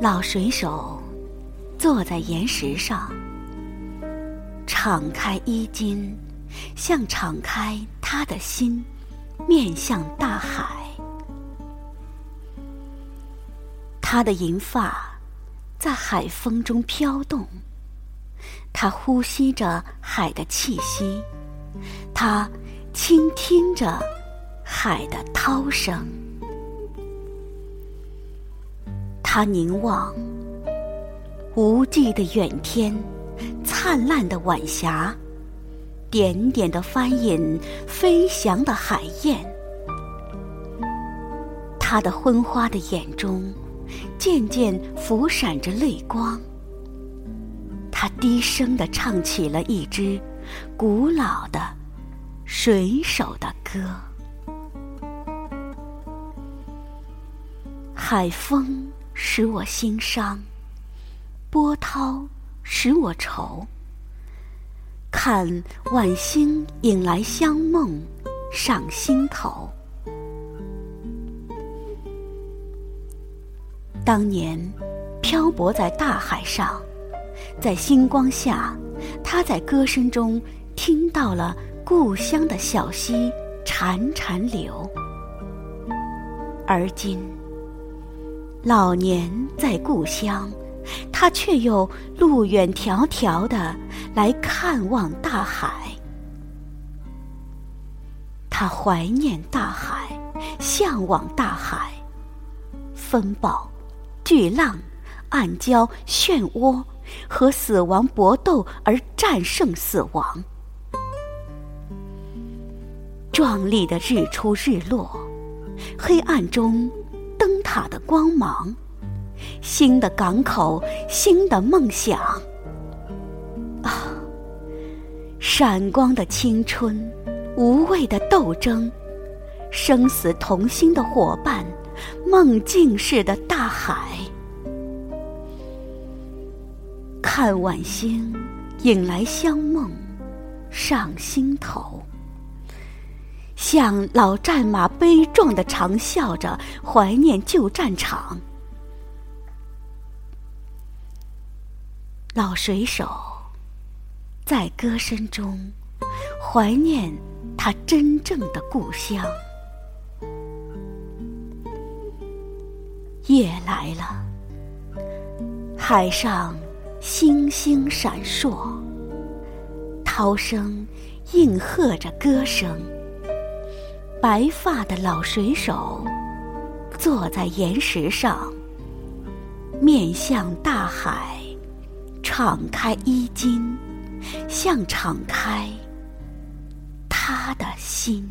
老水手坐在岩石上，敞开衣襟，像敞开他的心，面向大海。他的银发在海风中飘动，他呼吸着海的气息，他倾听着海的涛声。他凝望无际的远天，灿烂的晚霞，点点的翻影飞翔的海燕。他的昏花的眼中，渐渐浮闪着泪光。他低声的唱起了一支古老的水手的歌。海风。使我心伤，波涛使我愁。看晚星引来香梦上心头。当年漂泊在大海上，在星光下，他在歌声中听到了故乡的小溪潺潺流。而今。老年在故乡，他却又路远迢迢的来看望大海。他怀念大海，向往大海。风暴、巨浪、暗礁、漩涡，和死亡搏斗而战胜死亡。壮丽的日出日落，黑暗中。塔的光芒，新的港口，新的梦想。啊，闪光的青春，无畏的斗争，生死同心的伙伴，梦境似的大海。看晚星，引来香梦上心头。像老战马悲壮的长啸着，怀念旧战场。老水手在歌声中怀念他真正的故乡。夜来了，海上星星闪烁，涛声应和着歌声。白发的老水手坐在岩石上，面向大海，敞开衣襟，像敞开他的心。